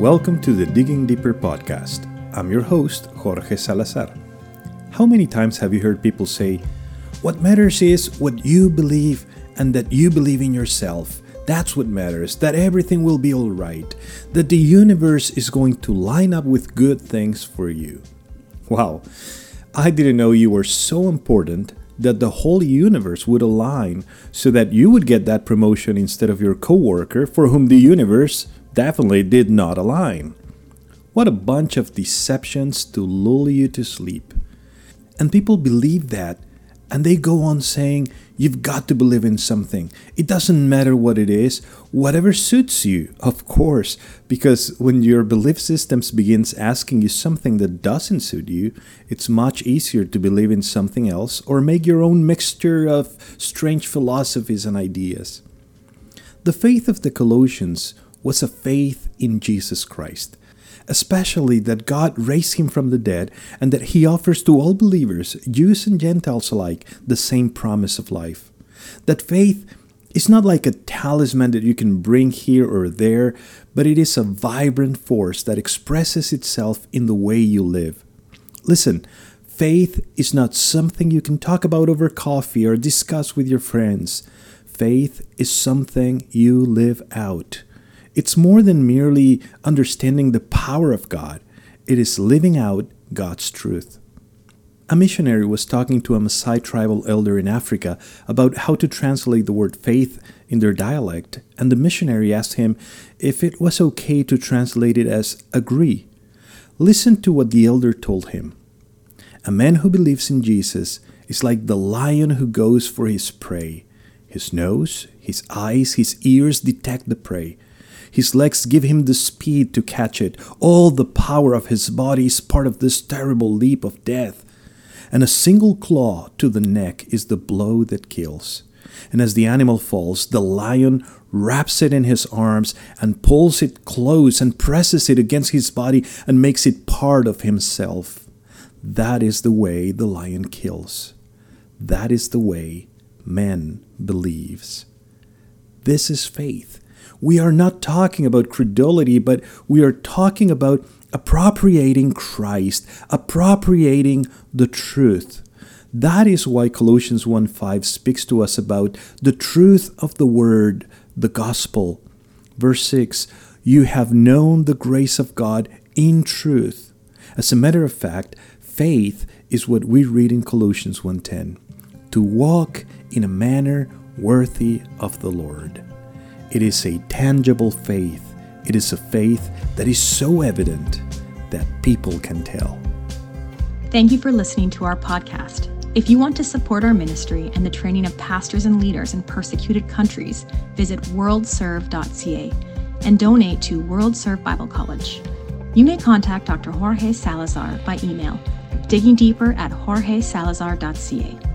Welcome to the Digging Deeper podcast. I'm your host, Jorge Salazar. How many times have you heard people say, What matters is what you believe and that you believe in yourself? That's what matters, that everything will be alright, that the universe is going to line up with good things for you. Wow, I didn't know you were so important that the whole universe would align so that you would get that promotion instead of your coworker for whom the universe definitely did not align. What a bunch of deceptions to lull you to sleep. And people believe that, and they go on saying, You've got to believe in something. It doesn't matter what it is, whatever suits you, of course, because when your belief systems begins asking you something that doesn't suit you, it's much easier to believe in something else or make your own mixture of strange philosophies and ideas. The faith of the Colossians was a faith in Jesus Christ, especially that God raised him from the dead and that he offers to all believers, Jews and Gentiles alike, the same promise of life. That faith is not like a talisman that you can bring here or there, but it is a vibrant force that expresses itself in the way you live. Listen, faith is not something you can talk about over coffee or discuss with your friends. Faith is something you live out. It's more than merely understanding the power of God, it is living out God's truth. A missionary was talking to a Maasai tribal elder in Africa about how to translate the word faith in their dialect, and the missionary asked him if it was okay to translate it as agree. Listen to what the elder told him. A man who believes in Jesus is like the lion who goes for his prey. His nose, his eyes, his ears detect the prey. His legs give him the speed to catch it. All the power of his body is part of this terrible leap of death. And a single claw to the neck is the blow that kills. And as the animal falls, the lion wraps it in his arms and pulls it close and presses it against his body and makes it part of himself. That is the way the lion kills. That is the way man believes. This is faith we are not talking about credulity, but we are talking about appropriating Christ, appropriating the truth. That is why Colossians 1:5 speaks to us about the truth of the word, the gospel. Verse 6, you have known the grace of God in truth. As a matter of fact, faith is what we read in Colossians 1:10, to walk in a manner worthy of the Lord. It is a tangible faith. It is a faith that is so evident that people can tell. Thank you for listening to our podcast. If you want to support our ministry and the training of pastors and leaders in persecuted countries, visit worldserve.ca and donate to World Serve Bible College. You may contact Dr. Jorge Salazar by email, digging deeper at jorgesalazar.ca.